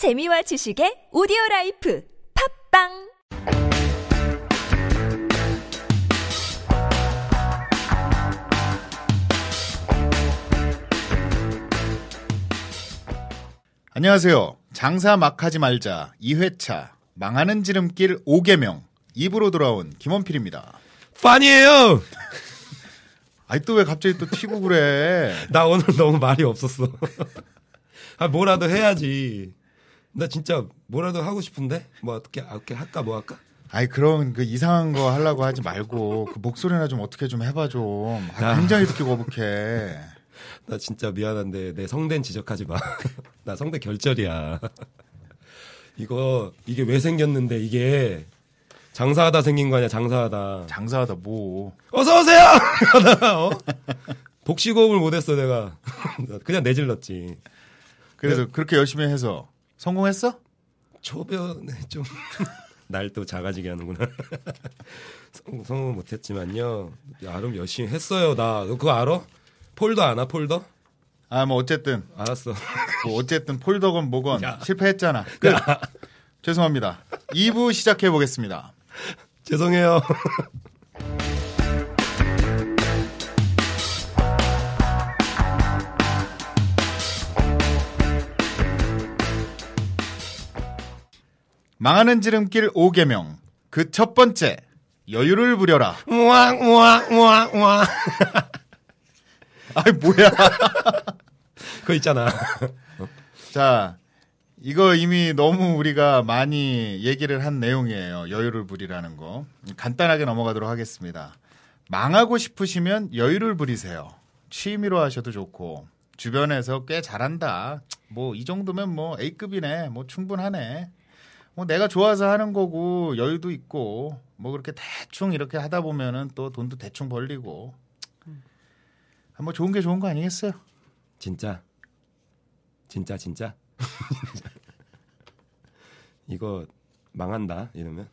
재미와 지식의 오디오 라이프 팟빵 안녕하세요. 장사 막 하지 말자 2회차 망하는 지름길 5개명 입으로 돌아온 김원필입니다. 판이에요. 아이 또왜 갑자기 또 튀고 그래? 나 오늘 너무 말이 없었어. 아 뭐라도 해야지. 나 진짜 뭐라도 하고 싶은데 뭐 어떻게 어떻게 할까 뭐 할까? 아이 그런 그 이상한 거 하려고 하지 말고 그 목소리나 좀 어떻게 좀 해봐 좀. 아, 아. 굉장히 듣기 거북해. 나 진짜 미안한데 내 성대는 지적하지 마. 나 성대 결절이야. 이거 이게 왜 생겼는데 이게 장사하다 생긴 거 아니야 장사하다. 장사하다 뭐. 어서 오세요. 나, 어? 복식호흡을 못했어 내가. 그냥 내질렀지. 그래서 그렇게 열심히 해서 성공했어? 초변에 좀 날 또 작아지게 하는구나. 성- 성공 못했지만요. 나름 열심히 했어요. 나너 그거 알아? 폴더 아나 폴더? 아 뭐 어쨌든 알았어. 뭐 어쨌든 폴더건 뭐건 야. 실패했잖아. 끝. 죄송합니다. 2부 시작해 보겠습니다. 죄송해요. 망하는 지름길 5개명 그 첫 번째 여유를 부려라. 우왕 우왕 우왕 우왕. 아이 뭐야? 그거 있잖아. 자, 이거 이미 너무 우리가 많이 얘기를 한 내용이에요. 여유를 부리라는 거. 간단하게 넘어가도록 하겠습니다. 망하고 싶으시면 여유를 부리세요. 취미로 하셔도 좋고 주변에서 꽤 잘한다. 뭐 이 정도면 뭐 A급이네. 뭐 충분하네. 뭐 내가 좋아서 하는 거고 여유도 있고 뭐 그렇게 대충 이렇게 하다 보면은 또 돈도 대충 벌리고 아, 뭐 좋은 게 좋은 거 아니겠어요? 진짜. 진짜 진짜. 이거 망한다 이러면.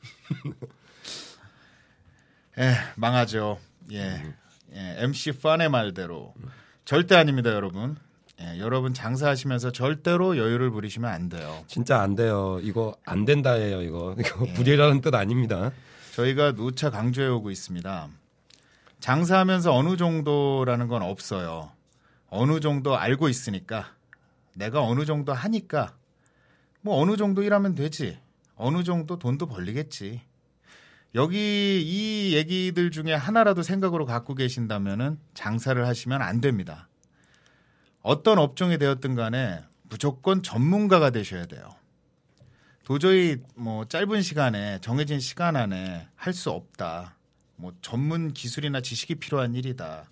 예, 망하죠. 예. 예, MC 펀의 말대로 절대 아닙니다, 여러분. 예, 여러분 장사하시면서 절대로 여유를 부리시면 안 돼요. 진짜 안 돼요. 이거 안 된다예요. 이거 이거 불이라는 뜻 아닙니다. 저희가 누차 강조해 오고 있습니다. 장사하면서 어느 정도라는 건 없어요. 어느 정도 알고 있으니까 내가 어느 정도 하니까 뭐 어느 정도 일하면 되지. 어느 정도 돈도 벌리겠지. 여기 이 얘기들 중에 하나라도 생각으로 갖고 계신다면은 장사를 하시면 안 됩니다. 어떤 업종이 되었든 간에 무조건 전문가가 되셔야 돼요. 도저히 뭐 짧은 시간에 정해진 시간 안에 할 수 없다. 뭐 전문 기술이나 지식이 필요한 일이다.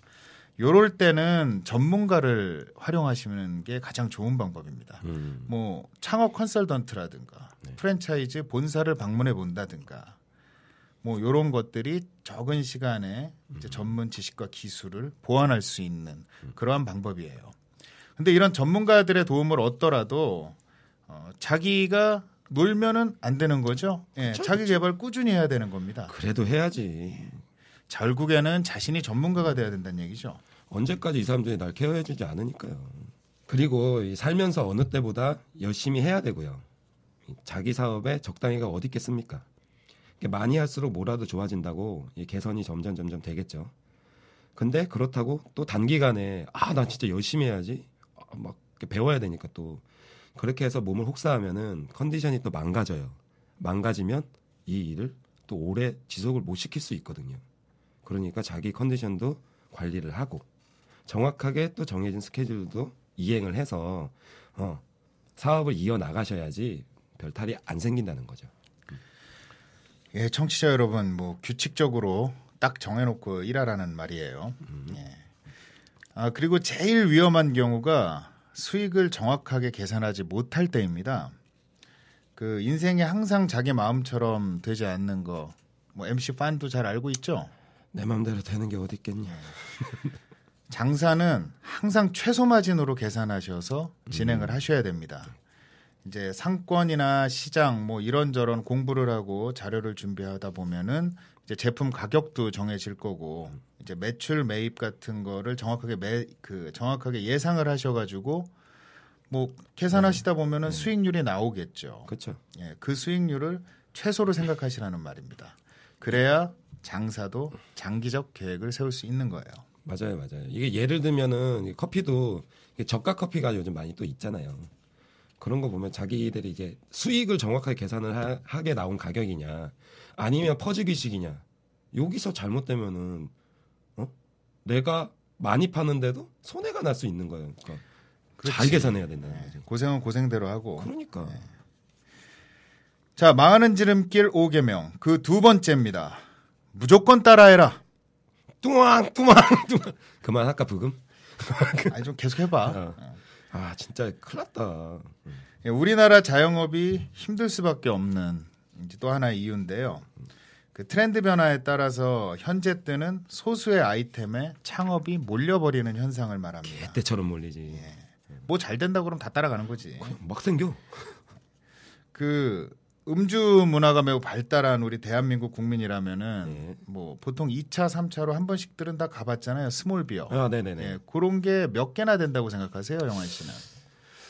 요럴 때는 전문가를 활용하시는 게 가장 좋은 방법입니다. 음. 뭐 창업 컨설턴트라든가 프랜차이즈 본사를 방문해 본다든가 뭐 요런 것들이 적은 시간에 이제 전문 지식과 기술을 보완할 수 있는 그러한 방법이에요. 근데 이런 전문가들의 도움을 얻더라도 어, 자기가 놀면은 안 되는 거죠. 예, 자기 개발 꾸준히 해야 되는 겁니다. 그래도 해야지. 결국에는 자신이 전문가가 돼야 된다는 얘기죠. 언제까지 이 사람들이 날 케어해주지 않으니까요. 그리고 이 살면서 어느 때보다 열심히 해야 되고요. 이 자기 사업에 적당히가 어디 있겠습니까? 많이 할수록 뭐라도 좋아진다고 이 개선이 점점 점점 되겠죠. 근데 그렇다고 또 단기간에 아나 진짜 열심히 해야지 아, 막 배워야 되니까 또 그렇게 해서 몸을 혹사하면은 컨디션이 또 망가져요. 망가지면 이 일을 또 오래 지속을 못 시킬 수 있거든요. 그러니까 자기 컨디션도 관리를 하고 정확하게 또 정해진 스케줄도 이행을 해서 어, 사업을 이어 나가셔야지 별 탈이 안 생긴다는 거죠. 예, 청취자 여러분, 뭐 규칙적으로 딱 정해놓고 일하라는 말이에요. 예. 아 그리고 제일 위험한 경우가 수익을 정확하게 계산하지 못할 때입니다. 그 인생이 항상 자기 마음처럼 되지 않는 거, 뭐 MC 판도 잘 알고 있죠. 내 마음대로 되는 게 어디 있겠냐. 장사는 항상 최소 마진으로 계산하셔서 진행을 하셔야 됩니다. 이제 상권이나 시장 뭐 이런저런 공부를 하고 자료를 준비하다 보면은 이제 제품 가격도 정해질 거고 이제 매출 매입 같은 거를 정확하게 매 그 정확하게 예상을 하셔가지고 뭐 계산하시다 보면은 수익률이 나오겠죠. 그렇죠. 예, 그 수익률을 최소로 생각하시라는 말입니다. 그래야 장사도 장기적 계획을 세울 수 있는 거예요. 맞아요, 맞아요. 이게 예를 들면은 이 커피도 저가 커피가 요즘 많이 또 있잖아요. 그런 거 보면 자기들이 이제 수익을 정확하게 계산을 하, 게 나온 가격이냐, 아니면 퍼주기식이냐. 여기서 잘못되면은 어? 내가 많이 파는데도 손해가 날 수 있는 거예요. 그러니까 잘 그렇지. 계산해야 된다는 예, 거죠. 고생은 고생대로 하고. 그러니까 자, 망하는 지름길 5개명. 그 두 번째입니다. 무조건 따라해라. 뚱왕 뚱왕 뚱왕 그만 할까 부금? 아니 좀 계속 해봐. 어. 아 진짜 큰일 났다. 예, 우리나라 자영업이 힘들 수밖에 없는 또 하나의 이유인데요. 그 트렌드 변화에 따라서 현재 때는 소수의 아이템에 창업이 몰려버리는 현상을 말합니다. 떼처럼 몰리지. 뭐잘 된다 그러면 다 따라가는 거지. 막 생겨. 그 음주 문화가 매우 발달한 우리 대한민국 국민이라면은 네. 뭐 보통 2차, 3차로 한 번씩들은 다 가봤잖아요. small beer. 아 네네네. 예, 그런 게 몇 개나 된다고 생각하세요, 영환 씨는?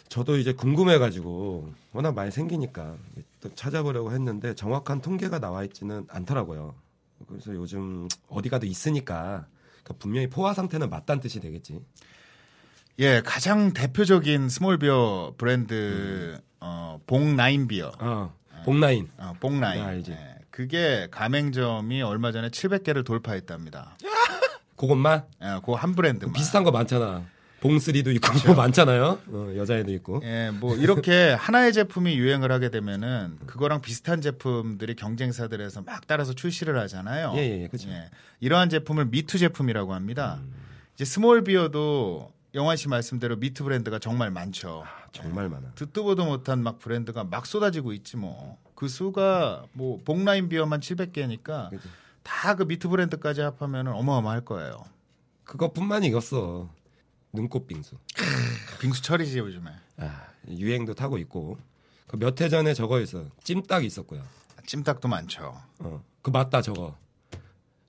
저도 이제 궁금해가지고 워낙 많이 생기니까 또 찾아보려고 했는데 정확한 통계가 나와 있지는 않더라고요. 그래서 요즘 어디 가도 있으니까 그러니까 분명히 포화 상태는 맞다는 뜻이 되겠지. 예, 가장 대표적인 small beer 브랜드 음. 어, 봉 나인 비어. 아 봉나인. 어, 봉나인. 네, 알지. 예, 그게 가맹점이 얼마 전에 700개를 돌파했답니다. 그것만 예, 그한 브랜드만. 비슷한 거 많잖아. 봉쓰리도 있고 뭐 많잖아요. 어, 여자애도 있고. 예, 뭐 이렇게 하나의 제품이 유행을 하게 되면은 그거랑 비슷한 제품들이 경쟁사들에서 막 따라서 출시를 하잖아요. 예, 예, 예, 그쵸. 예, 이러한 제품을 me too 제품이라고 합니다. 음. 이제 small beer도 영환 씨 말씀대로 me too 브랜드가 정말 많죠. 정말 많아. 듣도 보도 못한 막 브랜드가 막 쏟아지고 있지 뭐. 그 수가 뭐 봉나인 비어만 700개니까 그치. 다그 me too 브랜드까지 합하면 어마어마할 거예요. 그것뿐만이 없어. 눈꽃 빙수. 빙수 철이지 요즘에. 아, 유행도 타고 있고. 그 몇 해 전에 저거 있어. 찜닭 있었고요. 찜닭도 많죠. 어, 그 맞다 저거.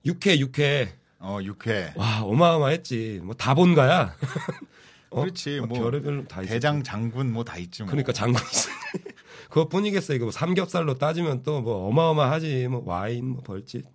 육회 육회. 어 육회. 와 어마어마했지. 뭐 다본 거야. 어? 그렇지, 뭐 별의별로 다. 대장 장군 뭐 다 있지 뭐. 그러니까 장군 있어. 그것뿐이겠어. 이거 뭐 삼겹살로 따지면 또 뭐 어마어마하지. 뭐 와인, 뭐 벌집,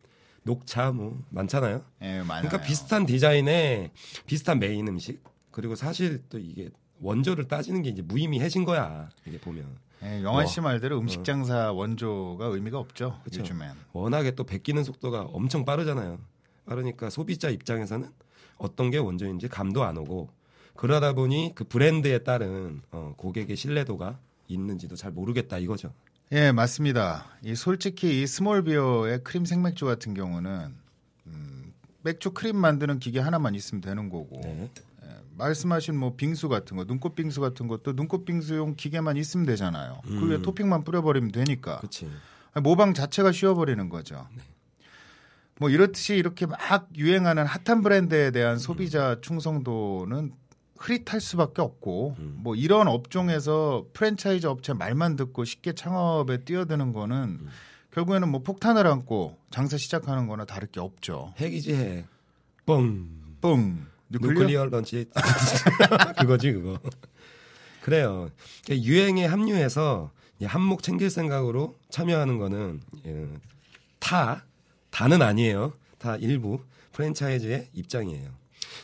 녹차 뭐 많잖아요. 예, 많아요. 그러니까 비슷한 디자인에 비슷한 메인 음식 그리고 사실 또 이게 원조를 따지는 게 이제 무의미해진 거야. 이게 보면 예, 영환 씨 어. 말대로 음식 장사 원조가 의미가 없죠. 그쵸. 요즘엔. 워낙에 또 베끼는 속도가 엄청 빠르잖아요. 빠르니까 소비자 입장에서는 어떤 게 원조인지 감도 안 오고 그러다 보니 그 브랜드에 따른 어, 고객의 신뢰도가 있는지도 잘 모르겠다 이거죠. 예, 맞습니다. 이 솔직히 이 small beer의 크림 생맥주 같은 경우는 음, 맥주 크림 만드는 기계 하나만 있으면 되는 거고 네. 예, 말씀하신 뭐 빙수 같은 거, 눈꽃 빙수 같은 것도 눈꽃 빙수용 기계만 있으면 되잖아요. 그 위에 음. 토핑만 뿌려버리면 되니까. 아니, 모방 자체가 쉬워버리는 거죠. 뭐 이렇듯이 이렇게 막 유행하는 핫한 브랜드에 대한 소비자 충성도는 흐릿할 수밖에 없고 음. 뭐 이런 업종에서 프랜차이즈 업체 말만 듣고 쉽게 창업에 뛰어드는 거는 음. 결국에는 뭐 폭탄을 안고 장사 시작하는 거나 다를 게 없죠. 핵이지 핵. 뻥. 뻥. 누클리어 런치 그거지 그거. 그래요. 유행에 합류해서 한몫 챙길 생각으로 참여하는 거는 예, 타 다는 아니에요. 다 일부 프랜차이즈의 입장이에요.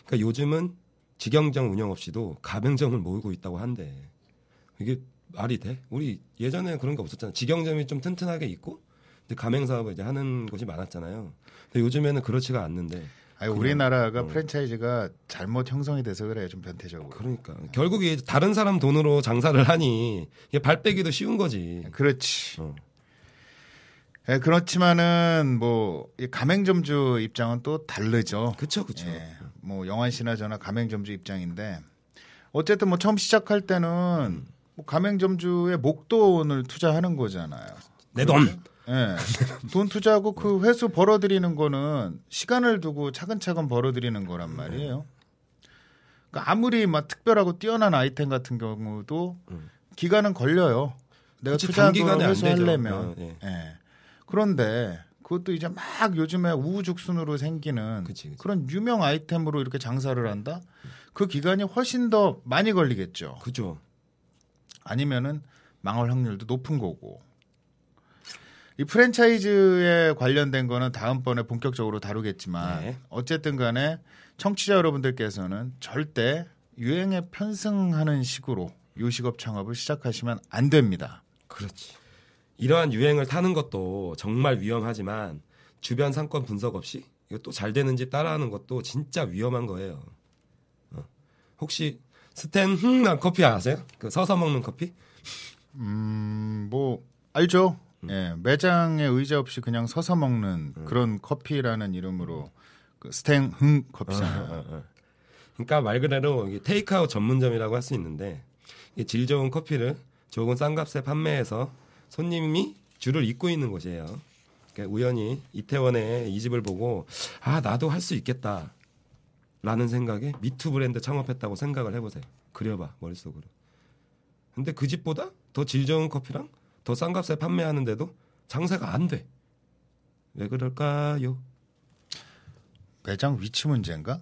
그러니까 요즘은 직영점 운영 없이도 가맹점을 모으고 있다고 한데 이게 말이 돼? 우리 예전에 그런 게 없었잖아. 직영점이 좀 튼튼하게 있고 근데 가맹 사업을 이제 하는 곳이 많았잖아요. 근데 요즘에는 그렇지가 않는데 아니, 우리나라가 어. 프랜차이즈가 잘못 형성이 돼서 그래요. 좀 변태적으로. 그러니까 결국에 다른 사람 돈으로 장사를 하니 이게 발 빼기도 쉬운 거지. 그렇지. 어. 예, 그렇지만은 뭐이 가맹점주 입장은 또 다르죠. 그쵸 그쵸. 예, 뭐 영환 씨나 저나 가맹점주 입장인데 어쨌든 뭐 처음 시작할 때는 뭐 가맹점주의 목돈을 투자하는 거잖아요. 내 돈. 예. 돈 투자하고 그 회수 벌어들이는 거는 시간을 두고 차근차근 벌어들이는 거란 말이에요. 그러니까 아무리 막 특별하고 뛰어난 아이템 같은 경우도 음. 기간은 걸려요. 내가 투자한 돈을. 회수하려면. 어, 예. 예. 그런데 그것도 이제 막 요즘에 우후죽순으로 생기는 그치, 그치. 그런 유명 아이템으로 이렇게 장사를 한다? 그 기간이 훨씬 더 많이 걸리겠죠. 그죠. 아니면은 망할 확률도 높은 거고. 이 프랜차이즈에 관련된 거는 다음번에 본격적으로 다루겠지만 네. 어쨌든 간에 청취자 여러분들께서는 절대 유행에 편승하는 식으로 요식업 창업을 시작하시면 안 됩니다. 그렇지. 이러한 유행을 타는 것도 정말 위험하지만 주변 상권 분석 없이 이거 또 잘 되는지 따라하는 것도 진짜 위험한 거예요. 어. 혹시 스탠 흥난 커피 아세요? 그 서서 먹는 커피? 음, 뭐 알죠. 음. 예, 매장에 의자 없이 그냥 서서 먹는 그런 커피라는 이름으로 그 스탱흥 커피잖아요. 어, 어, 어. 그러니까 말 그대로 테이크아웃 전문점이라고 할 수 있는데 질 좋은 커피를 좋은 싼 값에 판매해서 손님이 줄을 잇고 있는 곳이에요. 그러니까 우연히 이태원에 이 집을 보고 아 나도 할 수 있겠다 라는 생각에 미투 브랜드 창업했다고 생각을 해보세요. 그려봐 머릿속으로. 근데 그 집보다 더 질 좋은 커피랑 더 싼 값에 판매하는데도 장사가 안 돼. 왜 그럴까요? 매장 위치 문제인가?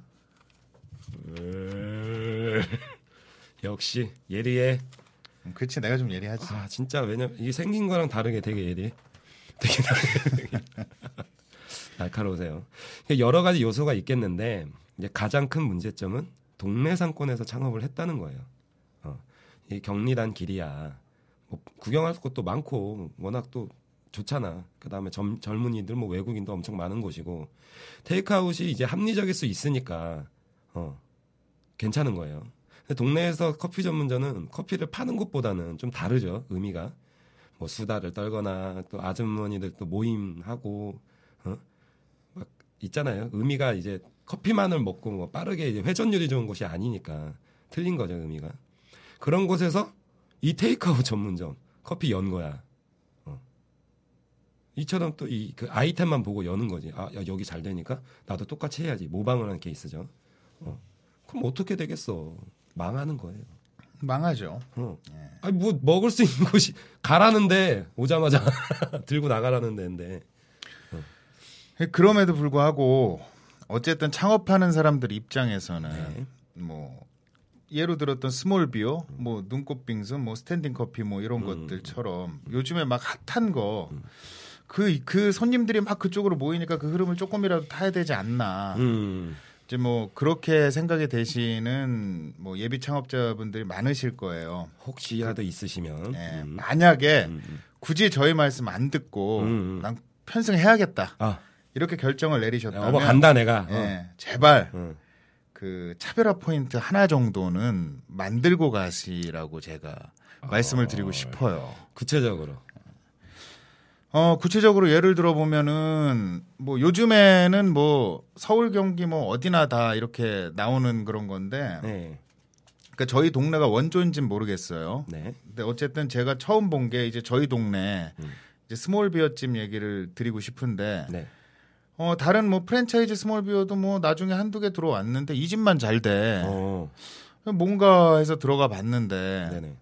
역시 예리해. 음, 그렇지, 내가 좀 예리하지. 아 진짜 왜냐 이게 생긴 거랑 다르게 되게 예리. 되게 다르게 날카로우세요. 여러 가지 요소가 있겠는데 이제 가장 큰 문제점은 동네 상권에서 창업을 했다는 거예요. 어, 이 격리단 길이야. 뭐 구경할 곳도 많고 워낙 또 좋잖아. 그 다음에 젊, 젊은이들 뭐 외국인도 엄청 많은 곳이고 테이크아웃이 이제 합리적일 수 있으니까 어 괜찮은 거예요. 동네에서 커피 전문점은 커피를 파는 것보다는 좀 다르죠 의미가. 뭐 수다를 떨거나 또 아주머니들 또 모임하고 어? 막 있잖아요. 의미가 이제 커피만을 먹고 뭐 빠르게 이제 회전율이 좋은 곳이 아니니까 틀린 거죠 의미가. 그런 곳에서 이 테이크아웃 전문점 커피 연 거야. 어. 이처럼 또 이 그 아이템만 보고 여는 거지. 아 야, 여기 잘 되니까 나도 똑같이 해야지. 모방을 한 케이스죠. 어. 그럼 어떻게 되겠어 망하는 거예요 망하죠. 어. 아니 뭐 먹을 수 있는 곳이 가라는데 오자마자 들고 나가라는 데인데 그럼에도 불구하고 어쨌든 창업하는 사람들 입장에서는 네. 뭐 예로 들었던 small beer, 뭐 눈꽃 빙수, 뭐 standing 커피 뭐 이런 음. 것들처럼 요즘에 막 핫한 거. 그, 그 손님들이 막 그쪽으로 모이니까 그 흐름을 조금이라도 타야 되지 않나. 음. 이제 뭐 그렇게 생각이 되시는 뭐 예비 창업자분들이 많으실 거예요. 혹시라도 있으시면 예, 음. 만약에 음, 음. 굳이 저희 말씀 안 듣고 음, 음. 난 편승해야겠다. 아 이렇게 결정을 내리셨다면 어머 간다 내가 어. 예, 제발 응. 그 차별화 포인트 하나 정도는 만들고 가시라고 제가 말씀을 드리고 싶어요. 구체적으로 어, 구체적으로 예를 들어 보면은 뭐 요즘에는 뭐 서울 경기 뭐 어디나 다 이렇게 나오는 그런 건데 네. 그러니까 저희 동네가 원조인지는 모르겠어요. 네. 근데 어쨌든 제가 처음 본 게 이제 저희 동네 음. 이제 small beer집 얘기를 드리고 싶은데 네. 어 다른 뭐 프랜차이즈 small beer도 뭐 나중에 한두 개 들어왔는데 이 집만 잘 돼. 어. 뭔가 해서 들어가 봤는데 네네.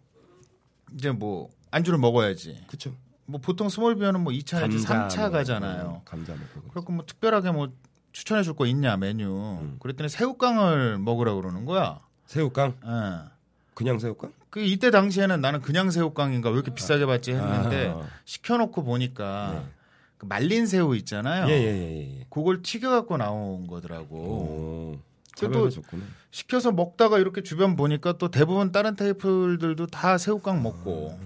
이제 뭐 안주를 먹어야지. 그쵸. 뭐 보통 small beer는 뭐 2차 내지 3차 뭐, 가잖아요. 음, 감자 먹고. 그렇고 뭐 특별하게 뭐 추천해 줄 거 있냐 메뉴. 음. 그랬더니 새우깡을 먹으라 그러는 거야. 새우깡? 예. 그냥 새우깡? 그 이때 당시에는 나는 그냥 새우깡인가 왜 이렇게 비싸게 받지 했는데 아. 시켜놓고 보니까 네. 그 말린 새우 있잖아요. 예 예예 예. 그걸 튀겨 갖고 나온 거더라고. 오. 좋구나. 시켜서 먹다가 이렇게 주변 보니까 또 대부분 다른 테이블들도 다 새우깡 먹고.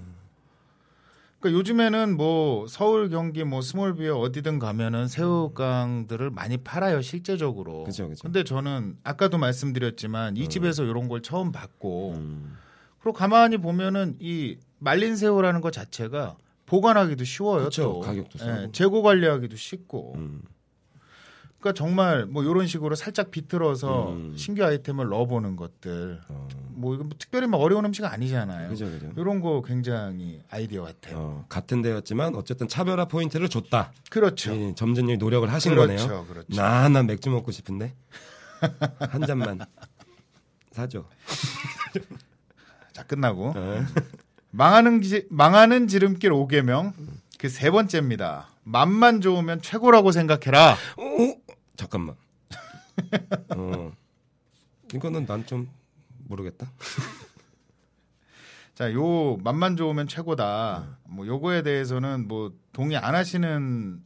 그러니까 요즘에는 뭐 서울 경기 뭐 small beer 어디든 가면은 새우깡들을 많이 팔아요 실제적으로. 그죠, 그죠. 근데 저는 아까도 말씀드렸지만 이 집에서 이런 걸 처음 봤고 음. 그리고 가만히 보면은 이 말린 새우라는 것 자체가 보관하기도 쉬워요. 그쵸, 또 가격도 예, 싸고. 재고 관리하기도 쉽고. 음. 그러니까 정말 뭐 이런 식으로 살짝 비틀어서 음. 신규 아이템을 넣어보는 것들. 어. 뭐 이거 뭐 특별히 막 어려운 음식 은 아니잖아요. 그죠 그죠. 이런 거 굉장히 아이디어 같아요. 어, 같은 데였지만 어쨌든 차별화 포인트를 줬다. 그렇죠. 예, 점주님이 노력을 하신 그렇죠, 거네요. 그렇죠. 나, 난 맥주 먹고 싶은데. 한 잔만 사줘. 자 끝나고 어. 망하는 지, 망하는 지름길 5개명 그 세 번째입니다. 맛만 좋으면 최고라고 생각해라. 어? 잠깐만. 어. 이거는 난 좀 모르겠다. 자, 요 맛만 좋으면 최고다. 음. 뭐 요거에 대해서는 뭐 동의 안 하시는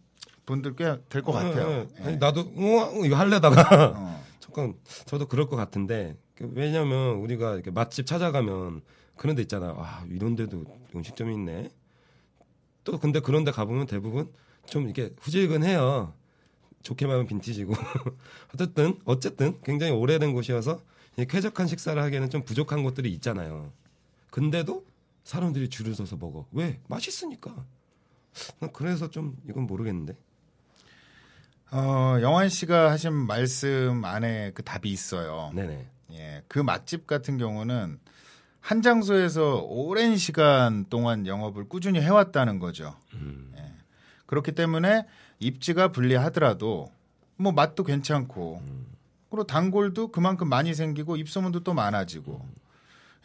분들 꽤 될 것 같아요. 어, 어. 예. 아니, 나도 어, 이거 할래다가 어. 잠깐 저도 그럴 것 같은데 그 왜냐면 우리가 이렇게 맛집 찾아가면 그런 데 있잖아. 아 이런 데도 음식점이 있네. 또 근데 그런 데 가보면 대부분 좀 이렇게 후질근해요. 좋게 말하면 빈티지고 어쨌든 어쨌든 굉장히 오래된 곳이어서 이 쾌적한 식사를 하기에는 좀 부족한 곳들이 있잖아요. 근데도 사람들이 줄을 서서 먹어. 왜? 맛있으니까. 난 그래서 좀 이건 모르겠는데. 어, 영환 씨가 하신 말씀 안에 그 답이 있어요. 네네. 예. 그 맛집 같은 경우는 한 장소에서 오랜 시간 동안 영업을 꾸준히 해왔다는 거죠. 음. 예. 그렇기 때문에 입지가 불리하더라도 뭐 맛도 괜찮고 그리고 단골도 그만큼 많이 생기고 입소문도 또 많아지고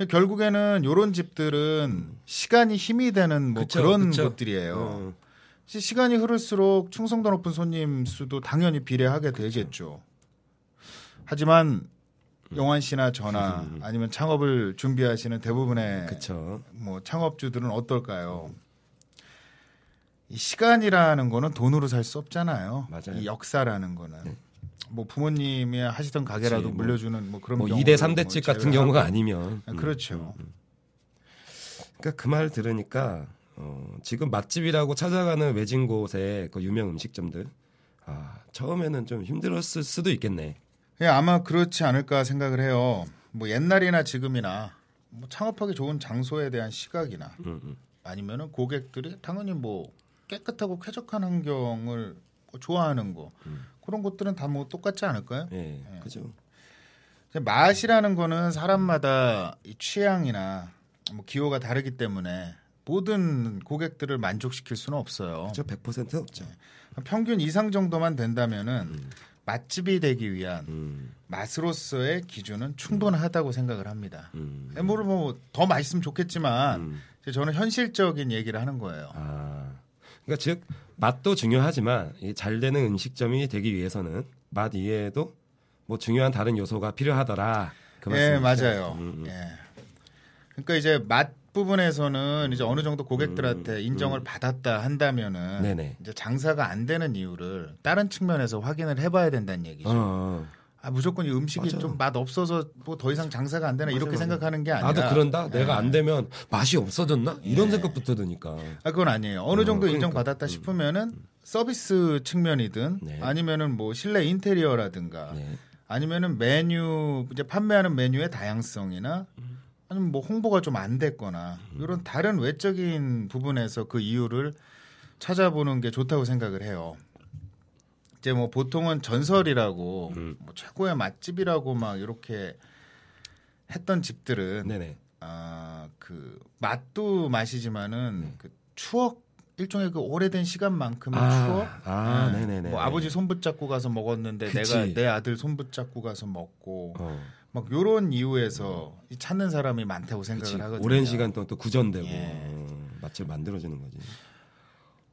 결국에는 요런 집들은 시간이 힘이 되는 뭐 그쵸, 그런 그쵸. 곳들이에요. 어. 시- 시간이 흐를수록 충성도 높은 손님 수도 당연히 비례하게 되겠죠. 하지만 영환 씨나 저나 아니면 창업을 준비하시는 대부분의 그쵸. 뭐 창업주들은 어떨까요? 이 시간이라는 거는 돈으로 살 수 없잖아요. 맞아요. 이 역사라는 거는 뭐 부모님이 하시던 가게라도 그치, 뭐- 물려주는 뭐 그런 뭐 경우도 2대 3대 집 뭐 같은 경우가. 아니면 아, 음. 그렇죠. 그러니까 그 말 들으니까 어, 지금 맛집이라고 찾아가는 외진 곳의 그 유명 음식점들 아, 처음에는 좀 힘들었을 수도 있겠네. 예, 아마 그렇지 않을까 생각을 해요. 뭐 옛날이나 지금이나 뭐 창업하기 좋은 장소에 대한 시각이나 음, 음. 아니면은 고객들이 당연히 뭐 깨끗하고 쾌적한 환경을 뭐 좋아하는 거 그런 것들은 다 뭐 똑같지 않을까요? 예, 그죠. 이제 맛이라는 거는 사람마다 이 취향이나 뭐 기호가 다르기 때문에 모든 고객들을 만족시킬 수는 없어요. 저100% 없죠. 평균 이상 정도만 된다면은 맛집이 되기 위한 음, 맛으로서의 기준은 충분하다고 생각을 합니다. 음, 뭐뭐더 맛있으면 좋겠지만 음. 저는 현실적인 얘기를 하는 거예요. 아, 그러니까 즉 맛도 중요하지만 이잘 되는 음식점이 되기 위해서는 맛 이외에도 뭐 중요한 다른 요소가 필요하더라. 그 예? 맞아요. 음, 음. 예. 그러니까 이제 맛 부분에서는 이제 어느 정도 고객들한테 인정을 받았다 한다면은 음, 네네. 이제 장사가 안 되는 이유를 다른 측면에서 확인을 해봐야 된다는 얘기죠. 어, 어. 아 무조건 이 음식이. 좀 맛 없어서 뭐 더 이상 장사가 안 되나 맞아, 이렇게 맞아. 생각하는 게 아니라 나도 그런다. 내가 예. 안 되면 맛이 없어졌나? 이런 생각부터 드니까. 아 그건 아니에요. 어느 어, 정도 그러니까. 인정받았다 싶으면은 서비스 측면이든 네. 아니면은 뭐 실내 인테리어라든가 네. 아니면은 메뉴 이제 판매하는 메뉴의 다양성이나 아니면 뭐 홍보가 좀 안 됐거나 이런 다른 외적인 부분에서 그 이유를 찾아보는 게 좋다고 생각을 해요. 이제 뭐 보통은 전설이라고 음. 뭐 최고의 맛집이라고 막 이렇게 했던 집들은 네네. 아, 그 맛도 맛이지만은 네. 그 추억 일종의 그 오래된 시간만큼의 아, 추억. 아, 네. 네네네. 뭐 아버지 손 붙잡고 가서 먹었는데 그치. 내가 내 아들 손 붙잡고 가서 먹고 어, 막 요런 이유에서 이 찾는 사람이 많다고 생각을 그치. 하거든요. 오랜 시간 동안 또 구전되고 예. 어, 맛집 만들어주는 거지.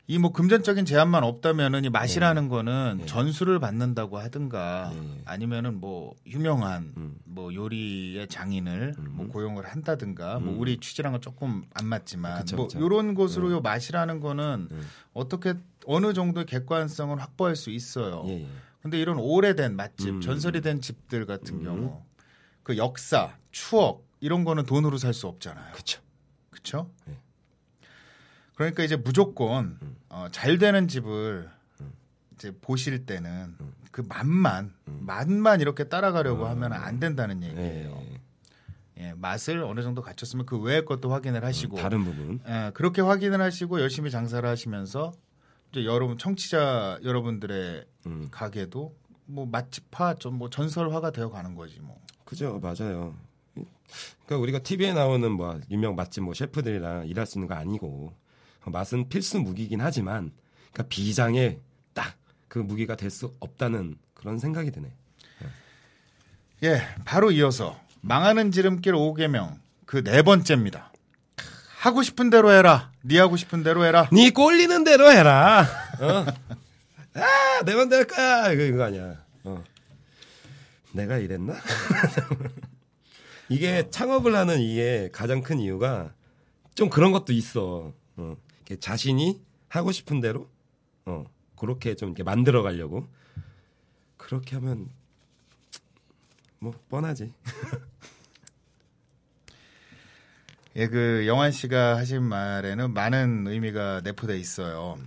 이 뭐 금전적인 제한만 없다면은 이 맛이라는 거는 네. 전수를 받는다고 하든가 네. 아니면은 뭐 유명한 음. 뭐 요리의 장인을 뭐 고용을 한다든가 뭐 음. 우리 취지랑은 조금 안 맞지만 그쵸, 뭐 그쵸. 요런 것으로 요 맛이라는 거는 음. 어떻게 어느 정도의 객관성을 확보할 수 있어요. 예, 예. 근데 이런 오래된 맛집, 음. 전설이 된 집들 같은 음. 경우 그 역사, 추억 이런 거는 돈으로 살 수 없잖아요. 그쵸. 그렇죠? 네. 그러니까 이제 무조건 음. 어, 잘 되는 집을 이제 보실 때는 음. 그 맛만 맛만 이렇게 따라가려고 하면 안 된다는 예, 얘기예요. 예. 예, 맛을 어느 정도 갖췄으면 그 외의 것도 확인을 하시고 다른 부분. 예, 그렇게 확인을 하시고 열심히 장사를 하시면서 이제 여러분 청취자 여러분들의 음. 가게도 뭐 맛집화 좀뭐 전설화가 되어 가는 거지 뭐. 그죠, 맞아요. 그러니까 우리가 TV에 나오는 뭐 유명 맛집 뭐 셰프들이랑 일할 수 있는 거 아니고 어, 맛은 필수 무기긴 하지만 그러니까 비장의 딱 그 무기가 될 수 없다는 그런 생각이 드네. 예, 바로 이어서 망하는 지름길 5개명 그 네 번째입니다. 하고 싶은 대로 해라. 네 하고 싶은 대로 해라. 네 꼴리는 대로 해라. 어? 아, 내 맘대로 할 거야. 이거, 이거 아니야. 어. 내가 이랬나? 이게 창업을 하는 이게 가장 큰 이유가 좀 그런 것도 있어. 어. 이렇게 자신이 하고 싶은 대로 어. 그렇게 좀 이렇게 만들어 가려고 그렇게 하면 뭐 뻔하지. 예, 그 영환 씨가 하신 말에는 많은 의미가 내포돼 있어요.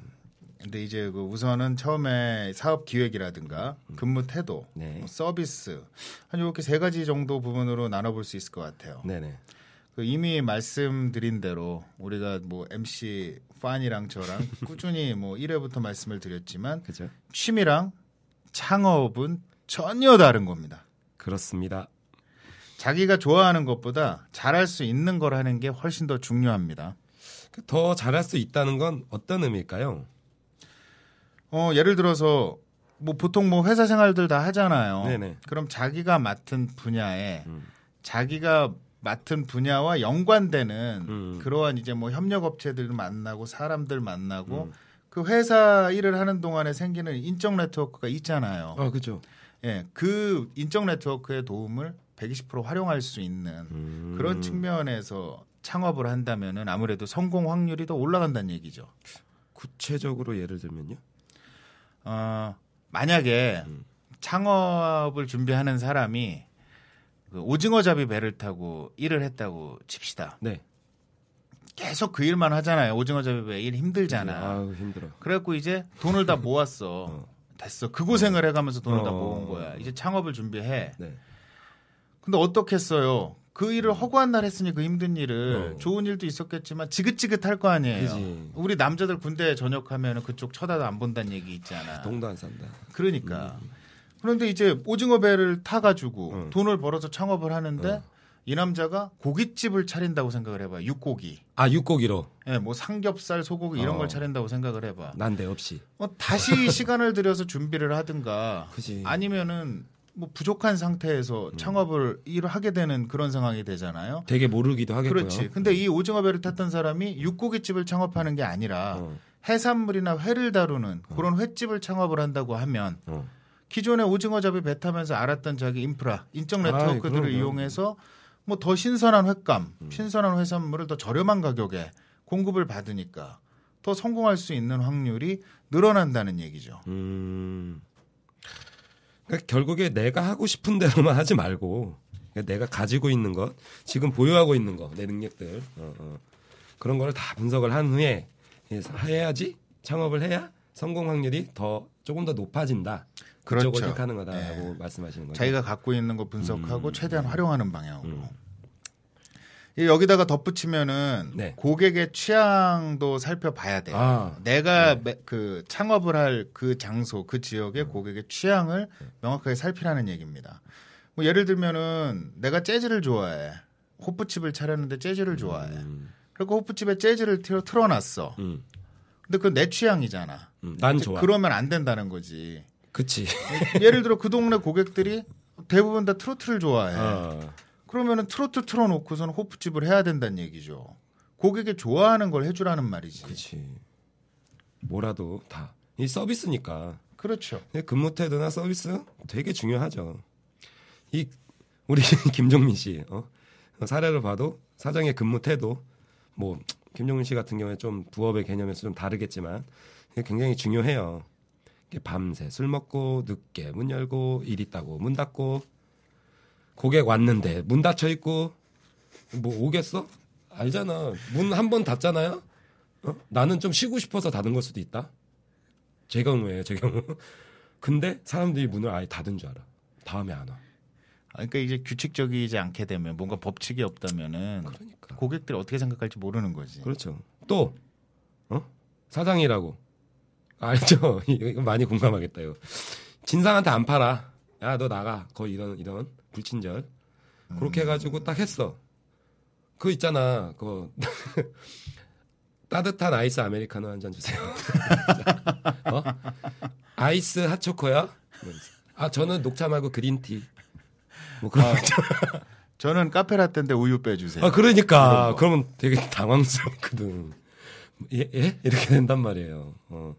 근데 이제 그 우선은 처음에 사업 기획이라든가 근무 태도, 네. 뭐 서비스 한 이렇게 세 가지 정도 부분으로 나눠볼 수 있을 것 같아요. 네네. 그 이미 말씀드린 대로 우리가 뭐 MC 판이랑 저랑 꾸준히 뭐 1회부터 말씀을 드렸지만 그죠? 취미랑 창업은 전혀 다른 겁니다. 그렇습니다. 자기가 좋아하는 것보다 잘할 수 있는 걸 하는 게 훨씬 더 중요합니다. 그더 잘할 수 있다는 건 어떤 의미일까요? 어, 예를 들어서 뭐 보통 뭐 회사 생활들 다 하잖아요. 네네. 그럼 자기가 맡은 분야에 음. 자기가 맡은 분야와 연관되는 음. 그러한 이제 뭐 협력 업체들 만나고 사람들 만나고 음. 그 회사 일을 하는 동안에 생기는 인적 네트워크가 있잖아요. 아 그죠. 예, 그 인적 네트워크의 도움을 120% 활용할 수 있는 음. 그런 측면에서 창업을 한다면은 아무래도 성공 확률이 더 올라간다는 얘기죠. 구체적으로 예를 들면요. 어, 만약에 음. 창업을 준비하는 사람이 그 오징어잡이 배를 타고 일을 했다고 칩시다. 네. 계속 그 일만 하잖아요. 오징어잡이 배 일 힘들잖아. 아우 힘들어. 그래갖고 이제 돈을 다 모았어. 됐어. 그 고생을 해가면서 돈을 다 어. 모은 거야. 이제 창업을 준비해. 네. 근데 어떻겠어요? 그 일을 허구한 날 했으니 그 힘든 일을 어. 좋은 일도 있었겠지만 지긋지긋할 거 아니에요. 그지. 우리 남자들 군대 전역하면 그쪽 쳐다도 안 본다는 얘기 있잖아. 동도 안 산다. 그러니까. 그런데 이제 오징어 배를 타가지고 응. 돈을 벌어서 창업을 하는데 어. 이 남자가 고깃집을 차린다고 생각을 해봐. 육고기. 아 육고기로 예, 뭐 삼겹살, 소고기 이런 어. 걸 차린다고 생각을 해봐. 난데 없이. 어, 다시 시간을 들여서 준비를 하든가 그지. 아니면은 뭐 부족한 상태에서 음. 창업을 일을 하게 되는 그런 상황이 되잖아요. 되게 모르기도 하겠고요. 그렇지. 근데 이 오징어 배를 탔던 사람이 육고기집을 창업하는 게 아니라 어. 해산물이나 회를 다루는 그런 횟집을 창업을 한다고 하면 어. 기존의 오징어 잡이 배 타면서 알았던 자기 인프라, 인적 네트워크들을 그럼요. 이용해서 뭐 더 신선한 횟감, 음. 신선한 해산물을 더 저렴한 가격에 공급을 받으니까 더 성공할 수 있는 확률이 늘어난다는 얘기죠. 음. 그러니까 결국에 내가 하고 싶은 대로만 하지 말고 그러니까 내가 가지고 있는 것, 지금 보유하고 있는 것, 내 능력들 어, 어. 그런 거를 다 분석을 한 후에 해야지 창업을 해야 성공 확률이 더 조금 더 높아진다. 그렇죠. 택하는 거다라고 네. 말씀하시는 거죠. 자기가 갖고 있는 거 분석하고 음. 최대한 활용하는 방향으로. 음. 이 여기다가 덧붙이면은 네. 고객의 취향도 살펴봐야 돼요. 아, 내가 네. 매- 그 창업을 할 그 장소, 그 지역의 음. 고객의 취향을 네. 명확하게 살피라는 얘기입니다. 뭐 예를 들면은 내가 재즈를 좋아해. 호프집을 차렸는데 재즈를 좋아해. 음, 그리고 호프집에 재즈를 틀어, 틀어놨어. 음, 근데 그 내 취향이잖아. 음. 난 좋아. 그러면 안 된다는 거지. 그치. 예를 들어 그 동네 고객들이 대부분 다 트로트를 좋아해. 어. 그러면은 트로트 틀어놓고서는 호프집을 해야 된다는 얘기죠. 고객이 좋아하는 걸 해주라는 말이지. 그치. 뭐라도 다. 이 서비스니까. 그렇죠. 근무 태도나 서비스 되게 중요하죠. 이 우리 김종민 씨 어? 사례를 봐도 사장의 근무 태도 뭐 김종민 씨 같은 경우에 좀 부업의 개념에서 좀 다르겠지만 굉장히 중요해요. 밤새 술 먹고 늦게 문 열고 일 있다고 문 닫고 고객 왔는데 문 닫혀 있고 뭐 오겠어? 알잖아. 문 한 번 닫잖아요. 어? 나는 좀 쉬고 싶어서 닫은 걸 수도 있다. 제 경우에요, 제 경우. 근데 사람들이 문을 아예 닫은 줄 알아. 다음에 안 와. 아, 그러니까 이제 규칙적이지 않게 되면 뭔가 법칙이 없다면은 그러니까. 고객들이 어떻게 생각할지 모르는 거지. 그렇죠. 또, 어? 사장이라고. 알죠? 이거 많이 공감하겠다, 이거. 진상한테 안 팔아. 야, 너 나가. 거의 이런, 이런 불친절. 그렇게 해가지고 딱 했어. 그거 있잖아. 그 따뜻한 아이스 아메리카노 한 잔 주세요. 어? 아이스 핫초코요? 아, 저는 녹차 말고 그린티. 뭐 그런 거 있잖아. 저는 카페라떼인데 우유 빼주세요. 아, 그러니까. 그러면 되게 당황스럽거든. 예? 예? 이렇게 된단 말이에요. 어.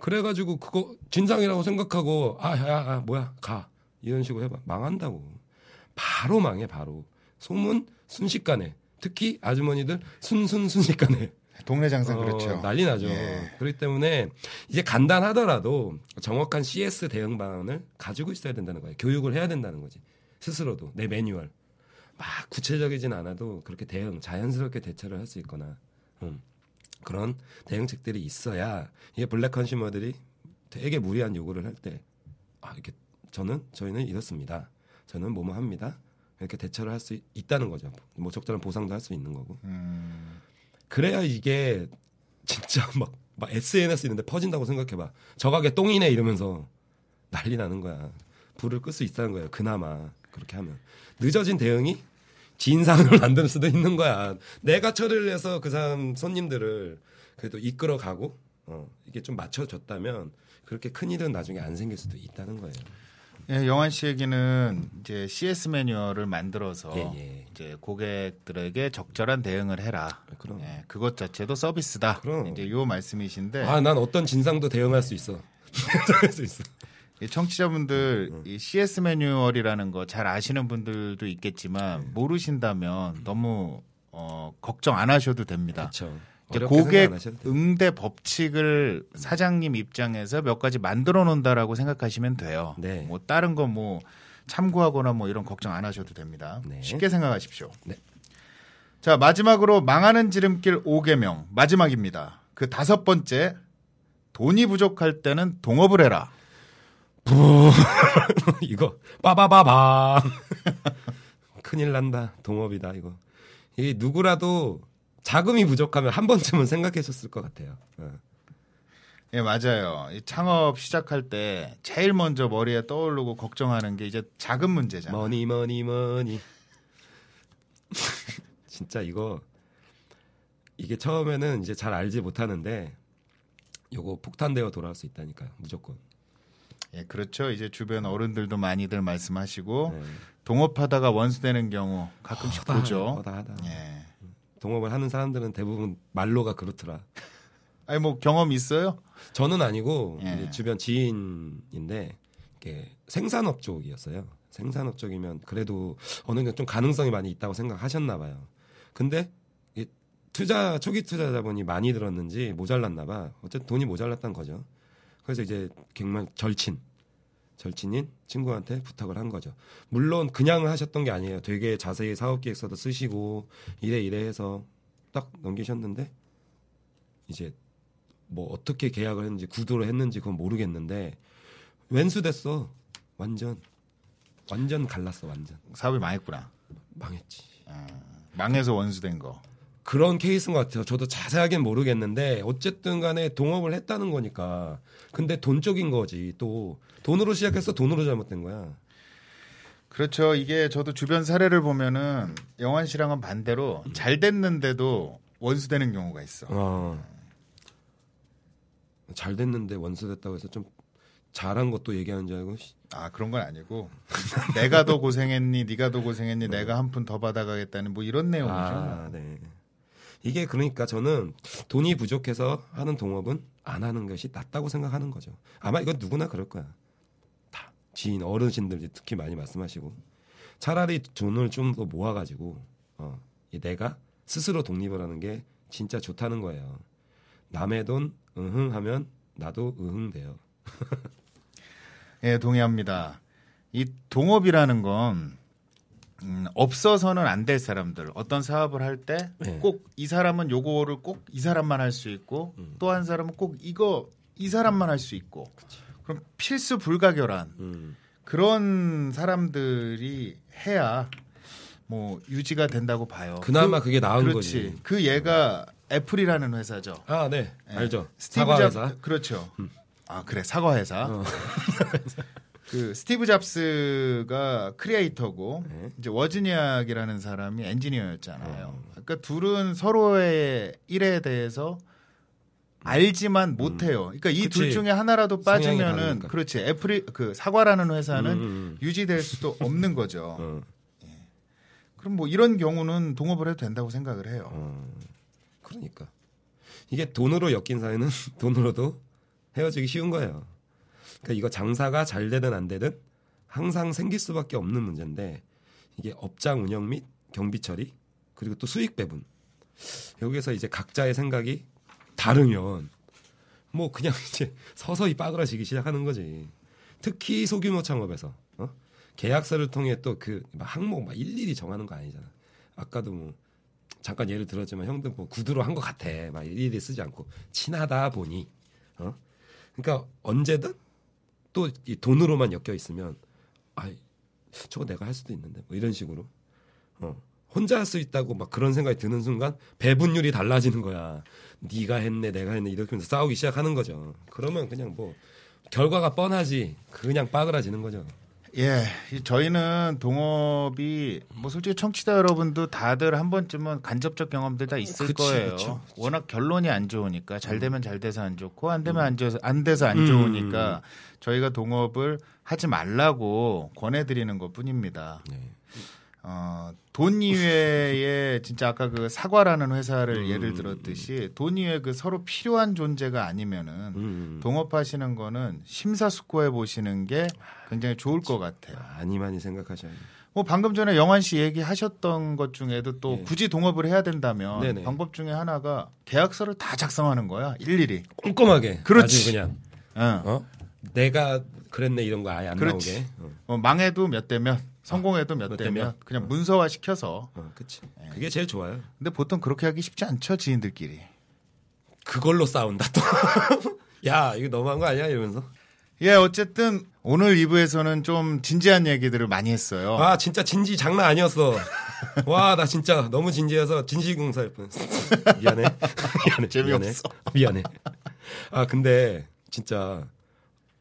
그래가지고 그거 진상이라고 생각하고, 아, 야, 야, 뭐야, 가. 이런 식으로 해봐. 망한다고. 바로 망해, 바로. 소문 순식간에. 특히 아주머니들 순순 순식간에 동네 장사 어, 그렇죠. 난리 나죠. 예. 그렇기 때문에 이제 간단하더라도 정확한 CS 대응 방안을 가지고 있어야 된다는 거예요. 교육을 해야 된다는 거지. 스스로도 내 매뉴얼. 막 구체적이진 않아도 그렇게 대응 자연스럽게 대처를 할 수 있거나 음, 그런 대응책들이 있어야 이게 블랙 컨슈머들이 되게 무리한 요구를 할 때 아, 이렇게 저는 저희는 이렇습니다. 저는 뭐뭐 합니다. 이렇게 대처를 할 수 있다는 거죠. 뭐 적절한 보상도 할 수 있는 거고. 음, 그래야 이게 진짜 막, 막 SNS 있는데 퍼진다고 생각해봐. 저가게 똥이네 이러면서 난리 나는 거야. 불을 끌 수 있다는 거예요. 그나마 그렇게 하면 늦어진 대응이 진상을 만들 수도 있는 거야. 내가 처리를 해서 그 사람 손님들을 그래도 이끌어가고 어, 이게 좀 맞춰줬다면 그렇게 큰 일은 나중에 안 생길 수도 있다는 거예요. 예, 영환 씨 얘기는 이제 CS 매뉴얼을 만들어서 예, 예. 이제 고객들에게 적절한 대응을 해라. 그럼. 예, 그것 자체도 서비스다. 그럼. 이제 요 말씀이신데 아, 난 어떤 진상도 대응할 수 있어. 대응할 수 있어. 이 청취자분들 음, 이 CS 매뉴얼이라는 거 잘 아시는 분들도 있겠지만 네. 모르신다면 너무 어, 걱정 안 하셔도 됩니다. 그렇죠. 고객. 응대 법칙을 사장님 입장에서 몇 가지 만들어 놓는다라고 생각하시면 돼요. 네. 뭐 다른 거 뭐 참고하거나 뭐 이런 걱정 안 하셔도 됩니다. 네. 쉽게 생각하십시오. 네. 자 마지막으로 망하는 지름길 5개명 마지막입니다. 그 다섯 번째 돈이 부족할 때는 동업을 해라. 이거 빠바바방 큰일 난다 동업이다 이거 이 누구라도 자금이 부족하면 한 번쯤은 생각하셨을 것 같아요. 어. 예, 맞아요. 이 창업 시작할 때 제일 먼저 머리에 떠오르고 걱정하는 게 이제 자금 문제잖아요. money money money 진짜 이거 이게 처음에는 이제 잘 알지 못하는데 요거 폭탄되어 돌아올 수 있다니까요 무조건 예, 그렇죠. 이제 주변 어른들도 많이들 말씀하시고 네. 동업하다가 원수되는 경우 가끔씩 허다하다, 보죠. 허다하다. 예. 동업을 하는 사람들은 대부분 말로가 그렇더라 아니 뭐 경험 있어요? 저는 아니고 예. 주변 지인인데 이게 생산업 쪽이었어요. 생산업 쪽이면 그래도 어느 정도 좀 가능성이 많이 있다고 생각하셨나 봐요. 근데 투자 초기 투자 자본이 많이 들었는지 모자랐나 봐. 어쨌든 돈이 모자랐다는 거죠. 그래서 이제 정말 절친 절친인 친구한테 부탁을 한 거죠. 물론 그냥 하셨던 게 아니에요. 되게 자세히 사업 계획서도 쓰시고 이래 이래 해서 딱 넘기셨는데 이제 뭐 어떻게 계약을 했는지 구도를 했는지 그건 모르겠는데 왼수 됐어. 완전 완전 갈랐어. 완전 사업이 망했구나. 망했지. 망해서 원수된 거. 그런 케이스인 것 같아요. 저도 자세하게는 모르겠는데 어쨌든 간에 동업을 했다는 거니까. 근데 돈 쪽인 거지. 또 돈으로 시작해서 돈으로 잘못된 거야. 그렇죠. 이게 저도 주변 사례를 보면은 영환 씨랑은 반대로 잘 됐는데도 원수되는 경우가 있어. 어. 잘 됐는데 원수 됐다고 해서 좀 잘한 것도 얘기하는 줄 알고 씨, 아 그런 건 아니고 내가 더 고생했니, 네가 더 고생했니, 내가 한 푼 더 받아가겠다는 뭐 이런 내용이죠. 아, 네. 이게 그러니까 저는 돈이 부족해서 하는 동업은 안 하는 것이 낫다고 생각하는 거죠. 아마 이건 누구나 그럴 거야. 다 지인 어르신들 특히 많이 말씀하시고 차라리 돈을 좀 더 모아가지고 어, 이 내가 스스로 독립을 하는 게 진짜 좋다는 거예요. 남의 돈 응흥 하면 나도 응흥 돼요. 예, 동의합니다. 이 동업이라는 건 음, 없어서는 안 될 사람들 어떤 사업을 할때 네. 꼭이 사람은 요거를 꼭 이 사람만 할 수 있고 또한 사람은 꼭 이거 이 사람만 할 수 있고 그럼 필수 불가결한 음. 그런 사람들이 해야 뭐 유지가 된다고 봐요. 그나마 그, 게 나은 그렇지. 거지. 그 얘가 애플이라는 회사죠. 아, 네, 예. 알죠. 스티브 사과 잡 회사. 음. 그렇죠. 아 그래 사과 회사. 어. 그 스티브 잡스가 크리에이터고 네. 이제 워즈니악이라는 사람이 엔지니어였잖아요. 어. 그러니까 둘은 서로의 일에 대해서 알지만 못해요. 그러니까 이둘 음. 중에 하나라도 빠지면은. 그렇지 애플이 그 사과라는 회사는 음, 음, 유지될 수도 없는 거죠. 음. 어. 그럼 뭐 이런 경우는 동업을 해도 된다고 생각을 해요. 어, 그러니까 이게 돈으로 엮인 사이는 돈으로도 헤어지기 쉬운 거예요. 그러니까 이거 장사가 잘 되든 안 되든 항상 생길 수밖에 없는 문제인데 이게 업장 운영 및 경비 처리 그리고 또 수익 배분. 여기서 이제 각자의 생각이 다르면 뭐 그냥 이제 서서히 빠그라지기 시작하는 거지. 특히 소규모 창업에서 어? 계약서를 통해 또 그 항목 막 일일이 정하는 거 아니잖아. 아까도 뭐 잠깐 예를 들었지만 형들 뭐 구두로 한 것 같아. 막 일일이 쓰지 않고 친하다 보니 어? 그러니까 언제든 또 이 돈으로만 엮여 있으면 아 저거 내가 할 수도 있는데 뭐 이런 식으로 어 혼자 할 수 있다고 막 그런 생각이 드는 순간 배분율이 달라지는 거야. 네가 했네, 내가 했네 이렇게 하면서 싸우기 시작하는 거죠. 그러면 그냥 뭐 결과가 뻔하지 그냥 빠그라지는 거죠. 예, 이 저희는 동업이 뭐 솔직히 청취자 여러분도 다들 한 번쯤은 간접적 경험들 다 있을 그치, 거예요. 그쵸, 그치. 워낙 결론이 안 좋으니까 잘 되면 잘 돼서 안 좋고 안 되면 음. 안 돼서 안 돼서 안 좋으니까 저희가 동업을 하지 말라고 권해드리는 것 뿐입니다. 네. 어, 돈 이외에 진짜 아까 그 사과라는 회사를 음. 예를 들었듯이 돈 이외에 그 서로 필요한 존재가 아니면은 음. 동업하시는 거는 심사숙고해 보시는 게 굉장히 좋을 것 같아요. 많이 많이 생각하셔야 돼요. 뭐 방금 전에 영환 씨 얘기하셨던 것 중에도 또 예. 굳이 동업을 해야 된다면 네네. 방법 중에 하나가 계약서를 다 작성하는 거야 일일이. 꼼꼼하게. 그렇지. 그냥 어. 어 내가 그랬네 이런 거 아예 안 그렇지. 나오게. 어, 어, 망해도 몇 대면 성공해도 몇몇 대면 대면? 그냥 문서화 시켜서. 어 그치. 그게 제일 좋아요. 근데 보통 그렇게 하기 쉽지 않죠 지인들끼리. 그걸로 싸운다 또. 야 이거 너무한 거 아니야 이러면서. 예, 어쨌든 오늘 2부에서는 좀 진지한 얘기들을 많이 했어요. 아 진짜 진지 장난 아니었어. 와 나 진짜 너무 진지해서 진실공사할 뻔했어. 미안해. 미안해. 재미없어. 미안해. 미안해. 아 근데 진짜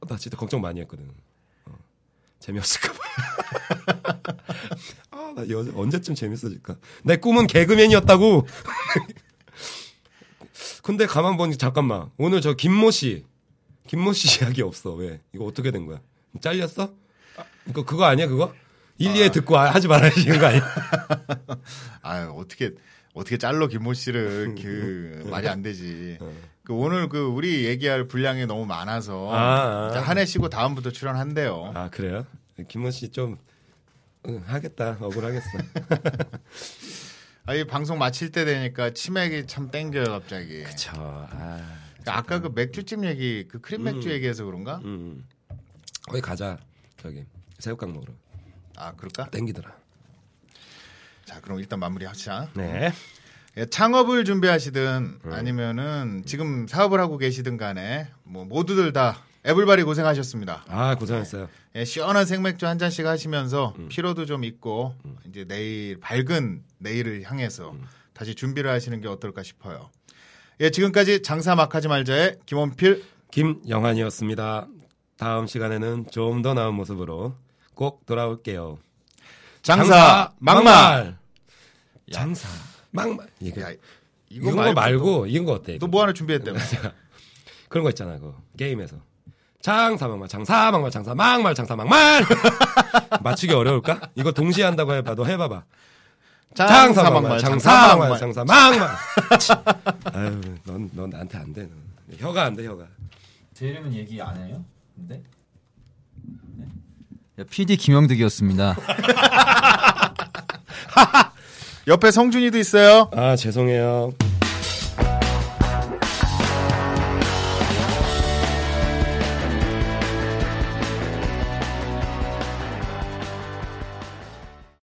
나 진짜 걱정 많이 했거든. 어, 재미없을까 봐. 아, 나 여, 언제쯤 재밌어질까? 내 꿈은 개그맨이었다고. 근데 가만 보니 잠깐만. 오늘 저 김모 씨. 김모 씨 이야기 없어. 왜? 이거 어떻게 된 거야? 잘렸어? 아, 이거 그거 아니야, 그거? 일리에 듣고 아, 하지 말아야지 거 아니야? 아유, 어떻게 어떻게 짤로 김모 씨를 그 말이 안 되지. 그 오늘 그 우리 얘기할 분량이 너무 많아서 아, 아. 한해 쉬고 다음부터 출연한대요. 아, 그래요? 김모 씨 좀, 응, 하겠다. 억울하겠어. 아, 이 방송 마칠 때 되니까 치맥이 참 땡겨요, 갑자기. 저, 아. 아까 그 맥주집 얘기, 그 크림 맥주 얘기해서 그런가? 음. 거기 가자. 저기, 새우깡 먹으러. 아, 그럴까? 땡기더라. 자, 그럼 일단 마무리하자. 네. 예, 창업을 준비하시든 아니면은 지금 사업을 하고 계시든 간에 뭐 모두들 다 에블바리 고생하셨습니다. 아, 고생했어요. 예, 시원한 생맥주 한 잔씩 하시면서 피로도 좀 있고 이제 내일 밝은 내일을 향해서 다시 준비를 하시는 게 어떨까 싶어요. 예, 지금까지 장사 막 하지 말자의 김원필 김영환이었습니다. 다음 시간에는 좀 더 나은 모습으로 꼭 돌아올게요. 장사 막말. 장사 막말. 이거, 야, 이거 이거 말고, 말고 이건 거 어때? 이거? 또뭐 하나 준비했다며. 그런 거 있잖아, 그 게임에서. 장사 막말, 장사 막말, 장사 막말, 장사 막말. 맞추기 어려울까? 이거 동시에 한다고 해봐. 너 해봐봐. 장사 막말, 장사 막말, 장사 막말. 아유, 넌, 넌 나한테 안 돼. 넌. 혀가 안 돼, 혀가. 제 이름은 얘기 안 해요? 근데? 네? PD 김영득이었습니다. 옆에 성준이도 있어요. 아, 죄송해요.